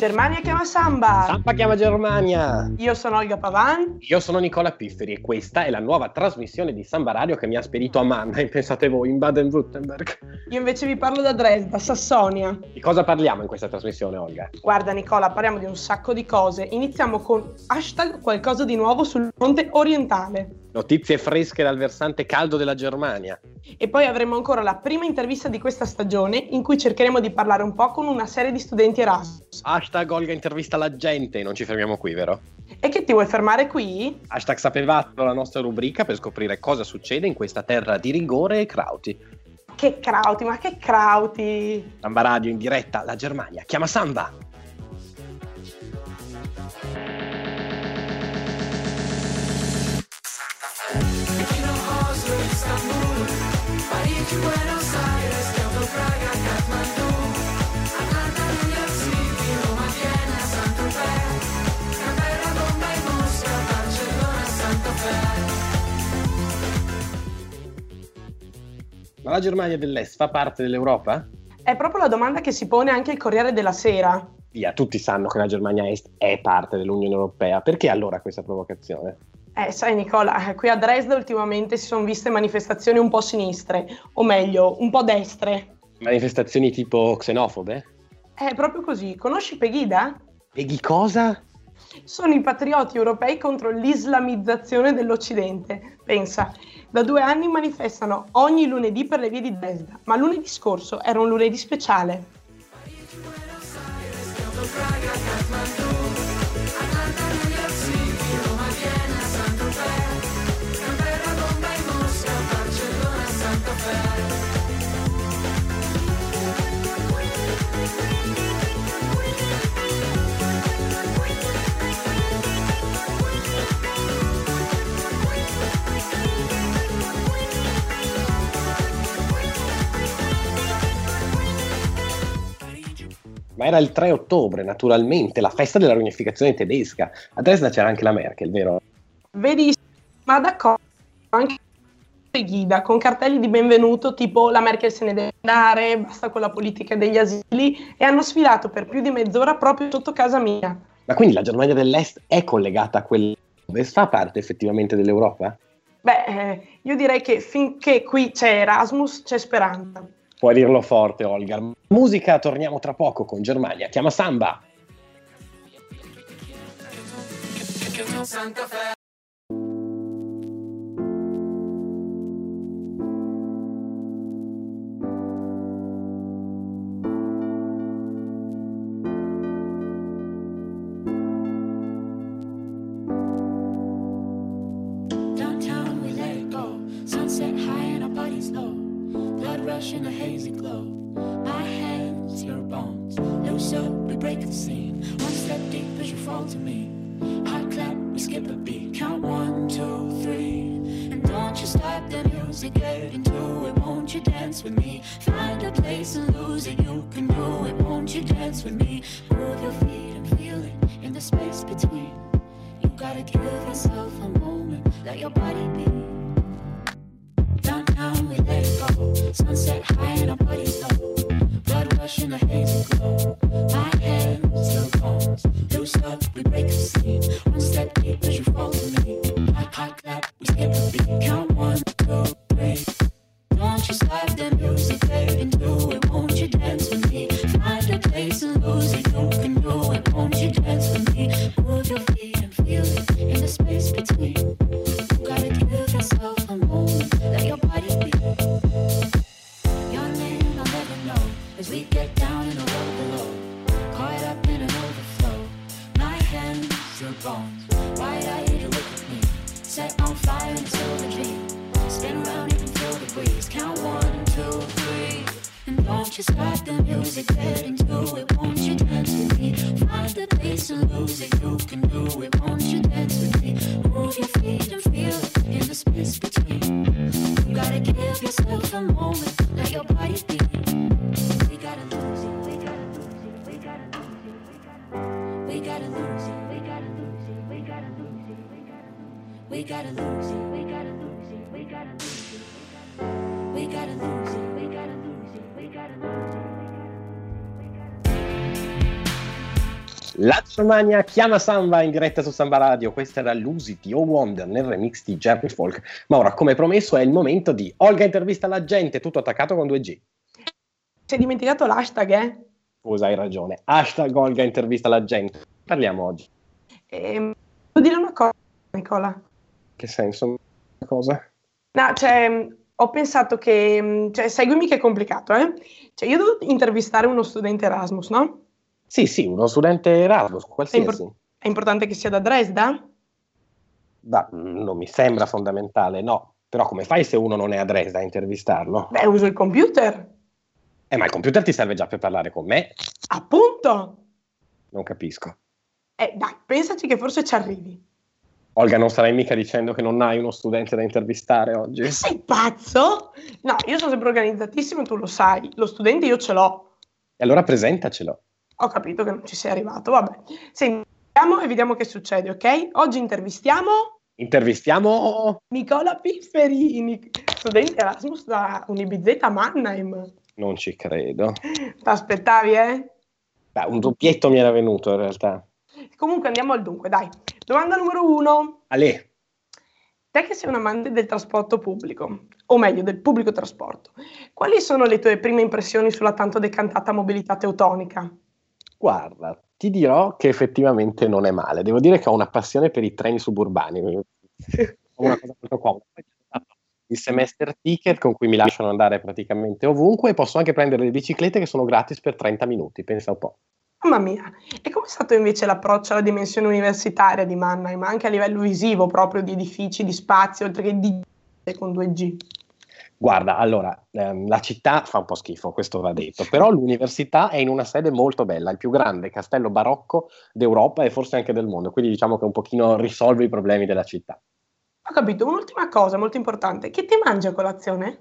Germania chiama Samba. Samba chiama Germania. Io sono Olga Pavan. Io sono Nicola Pifferi e questa è la nuova trasmissione di Samba Radio che mi ha spedito a Mannheim, pensate voi, in Baden-Württemberg. Io invece vi parlo da Dresda, Sassonia. Di cosa parliamo in questa trasmissione, Olga? Guarda Nicola, parliamo di un sacco di cose. Iniziamo con hashtag qualcosa di nuovo sul fronte orientale. Notizie fresche dal versante caldo della Germania. E poi avremo ancora la prima intervista di questa stagione in cui cercheremo di parlare un po' con una serie di studenti Erasmus. Hashtag Olga intervista la gente, non ci fermiamo qui, vero? E che ti vuoi fermare qui? Hashtag sapevate la nostra rubrica per scoprire cosa succede in questa terra di rigore e crauti. Che crauti, ma che crauti! Samba Radio in diretta, la Germania chiama Samba! Parigi, Buenos Aires, Ma la Germania dell'Est fa parte dell'Europa? È proprio la domanda che si pone anche il Corriere della Sera. Via, tutti sanno che la Germania Est è parte dell'Unione Europea, perché allora questa provocazione? Eh, sai Nicola, eh, qui a Dresda ultimamente si sono viste manifestazioni un po' sinistre, o meglio, un po' destre. Manifestazioni tipo xenofobe? È proprio così. Conosci Pegida? Peghi cosa? Sono i patrioti europei contro l'islamizzazione dell'Occidente. Pensa, da due anni manifestano ogni lunedì per le vie di Dresda, ma lunedì scorso era un lunedì speciale. Ma era il 3 ottobre, naturalmente, la festa della riunificazione tedesca. A Dresda c'era anche la Merkel, vero? Vedi, ma d'accordo, anche Pegida con cartelli di benvenuto tipo la Merkel se ne deve andare, basta con la politica degli asili e hanno sfilato per più di mezz'ora proprio sotto casa mia. Ma quindi la Germania dell'Est è collegata a quella dove fa parte effettivamente dell'Europa? Beh, eh, io direi che finché qui c'è Erasmus c'è speranza. Puoi dirlo forte, Olga. Musica, torniamo tra poco con Germania. Chiama Samba! Santa Fe Rush in a hazy glow. My hands, your bones. Loose up, we break the scene. One step deep as you fall to me. Hot clap, we skip a beat. Count one, two, three. And don't you stop the music, get into it. Won't you dance with me? Find a place and lose it. You can do it. Won't you dance with me? Move your feet and feel it in the space between. You gotta give yourself a moment. Let your body be. It go. Sunset high and our bodies low. Blood rush in a hazy glow. My hands, your bones. Loose up, we break the scene. One step deep as you fall to me. Hot, hot clap, we skip a beat. Count one, two, three. You stop the music, get into it. Won't you dance with me? Find the place and lose it. You can do it. Won't you dance with me? Move your feet and feel it in the space between. You gotta give yourself a moment. Let your body be. We gotta lose it. We gotta lose it. We gotta lose it. We gotta lose it. We gotta lose it. We gotta lose it. We gotta lose it. We gotta lose La Germania chiama Samba in diretta su Samba Radio. Questa era Lusity o Wonder nel remix di Jerry Folk. Ma ora, come promesso, è il momento di Olga intervista la gente, tutto attaccato con 2G. Si è dimenticato l'hashtag, eh? Scusa, hai ragione. Hashtag Olga intervista la gente. Parliamo oggi. Ehm, devo dire una cosa, Nicola. Che senso? Una cosa? No, cioè, ho pensato che, cioè, seguimi che è complicato, eh? Cioè, io devo intervistare uno studente Erasmus, no? Sì, sì, uno studente Erasmus, È, qualsiasi. impor- è importante che sia da Dresda? Da- non mi sembra fondamentale, no. Però come fai se uno non è a Dresda a intervistarlo? Beh, uso il computer, Eh, ma il computer ti serve già per parlare con me? appunto. Non capisco. Eh, dai, pensaci che forse ci arrivi. Olga, non starai mica dicendo che non hai uno studente da intervistare oggi? Sei pazzo? No, io sono sempre organizzatissimo, tu lo sai. Lo studente io ce l'ho. E allora presentacelo. Ho capito che non ci sei arrivato, vabbè. Sentiamo e vediamo che succede, ok? Oggi intervistiamo Intervistiamo... Nicola Pifferini, studente Erasmus da Unibizeta Mannheim. Non ci credo. T'aspettavi, eh? Beh, un doppietto mi era venuto in realtà. Comunque andiamo al dunque, dai. Domanda numero uno. Ale, Te che sei un amante del trasporto pubblico, o meglio del pubblico trasporto, quali sono le tue prime impressioni sulla tanto decantata mobilità teutonica? Guarda, ti dirò che effettivamente non è male. Devo dire che ho una passione per i treni suburbani. Ho una cosa molto comoda. Il semester ticket con cui mi lasciano andare praticamente ovunque e posso anche prendere le biciclette che sono gratis per 30 minuti, pensa un po'. Mamma mia, e com'è stato invece l'approccio alla dimensione universitaria di Mannheim, anche a livello visivo proprio di edifici, di spazi, oltre che di con 2G? Guarda, allora, ehm, la città fa un po' schifo, questo va detto, però l'università è in una sede molto bella, il più grande castello barocco d'Europa e forse anche del mondo, quindi diciamo che un pochino risolve i problemi della città. Ho capito, un'ultima cosa molto importante, che ti mangi a colazione?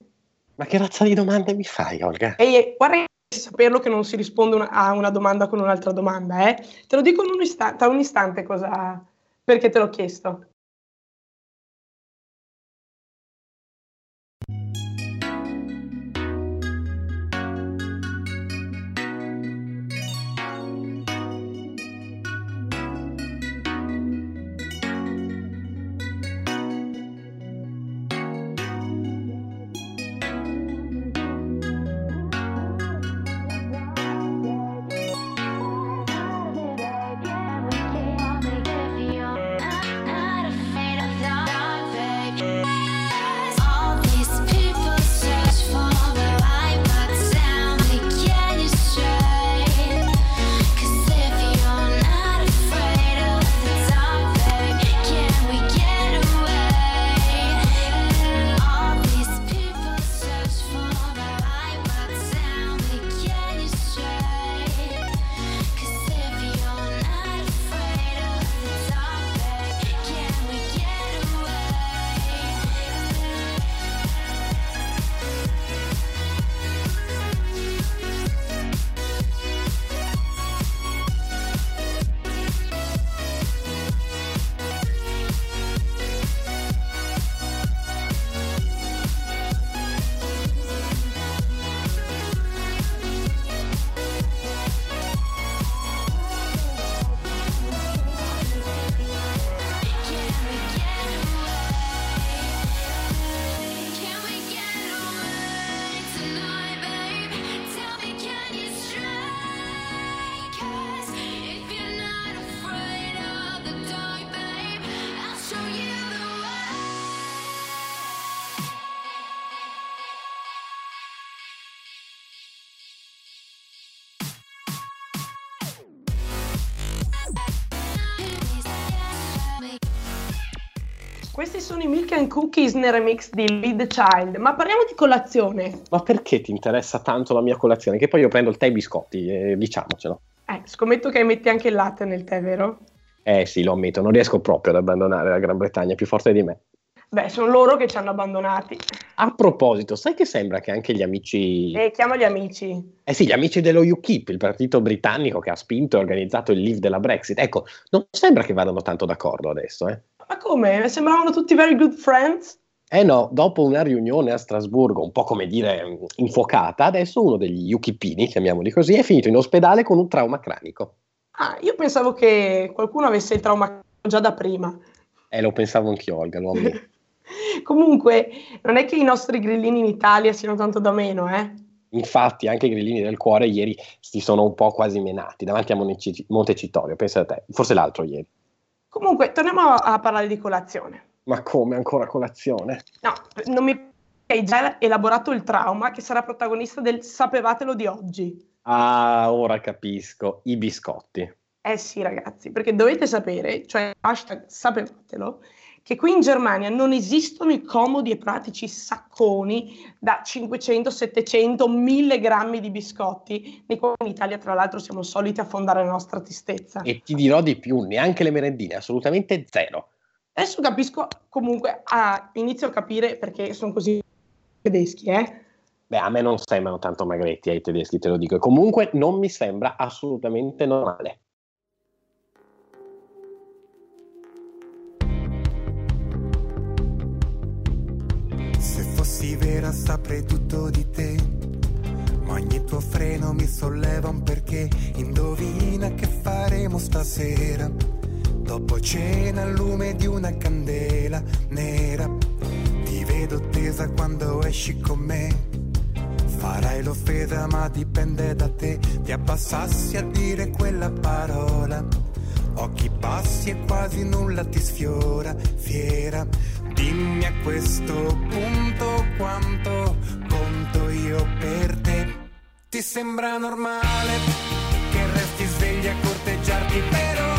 Ma che razza di domande mi fai, Olga? Ehi, eh, guarda saperlo che non si risponde una- a una domanda con un'altra domanda, eh? Te lo dico in un istante, tra un istante cosa... perché te l'ho chiesto. Questi sono i Milk and Cookies nel remix di Lead Child, ma parliamo di colazione. Ma perché ti interessa tanto la mia colazione? Che poi io prendo il tè e i biscotti, eh, diciamocelo. Eh, scommetto che metti anche il latte nel tè, vero? Eh sì, lo ammetto, non riesco proprio ad abbandonare la Gran Bretagna, è più forte di me. Beh, sono loro che ci hanno abbandonati. A proposito, sai che sembra che anche gli amici... E chiama gli amici. Eh sì, gli amici dello UKIP, il partito britannico che ha spinto e organizzato il leave della Brexit, ecco, non sembra che vadano tanto d'accordo adesso, eh? Ma come? Sembravano tutti very good friends? Eh no, dopo una riunione a Strasburgo, un po' come dire infuocata, adesso uno degli UKIPini, chiamiamoli così, è finito in ospedale con un trauma cranico. Ah, io pensavo che qualcuno avesse il trauma già da prima. Eh, lo pensavo anch'io, Olga, lo ammetto. Comunque, non è che i nostri grillini in Italia siano tanto da meno, eh? Infatti, anche i grillini del cuore ieri si sono un po' quasi menati davanti a Montecitorio, pensa a te, forse l'altro ieri. Comunque, torniamo a, parlare di colazione. Ma come ancora colazione? No, non mi hai già elaborato il trauma che sarà protagonista del sapevatelo di oggi. Ah, ora capisco, i biscotti. Eh sì, ragazzi, perché dovete sapere, cioè hashtag sapevatelo, che qui in Germania non esistono i comodi e pratici sacconi da 500, 700, 1000 grammi di biscotti, nei quali in Italia tra l'altro siamo soliti affondare la nostra tristezza. E ti dirò di più, neanche le merendine, assolutamente zero. Adesso capisco, comunque, ah, inizio a capire perché sono così tedeschi, eh? Beh, a me non sembrano tanto magretti ai tedeschi, te lo dico. E comunque non mi sembra assolutamente normale. Fossi vera saprei tutto di te. Ma ogni tuo freno mi solleva un perché. Indovina che faremo stasera. Dopo cena al lume di una candela nera. Ti vedo tesa quando esci con me. Farai l'offesa ma dipende da te. Ti abbassassi a dire quella parola. Occhi bassi e quasi nulla ti sfiora, fiera. Dimmi a questo punto quanto conto io per te. Ti sembra normale che resti svegli a corteggiarti per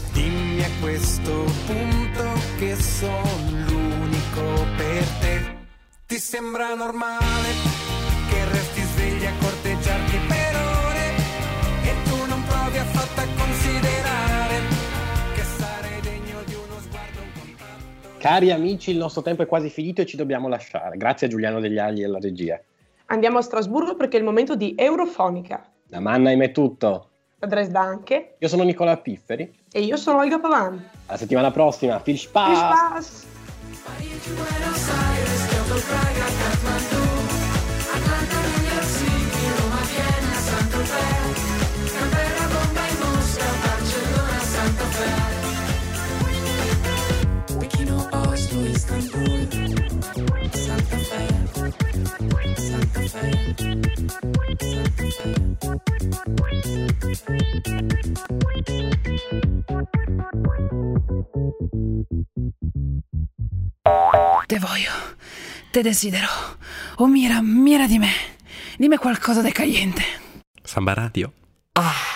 Dimmi a questo punto che sono l'unico per te. Ti sembra normale che resti svegli a corteggiarti per ore e tu non provi affatto a considerare che sarei degno di uno sguardo, un contatto. Cari amici, il nostro tempo è quasi finito e ci dobbiamo lasciare. Grazie a Giuliano Degli Agli e alla regia. Andiamo a Strasburgo perché è il momento di Eurofonica. Da Mannheim è tutto. Da Dresda anche. Io sono Nicola Pifferi. E io sono Olga Pavan. Alla settimana prossima. Viel Viel Spaß! Spaß! Te desidero. Oh mira, mira di me. Dimmi qualcosa di caliente. Samba Radio. Ah.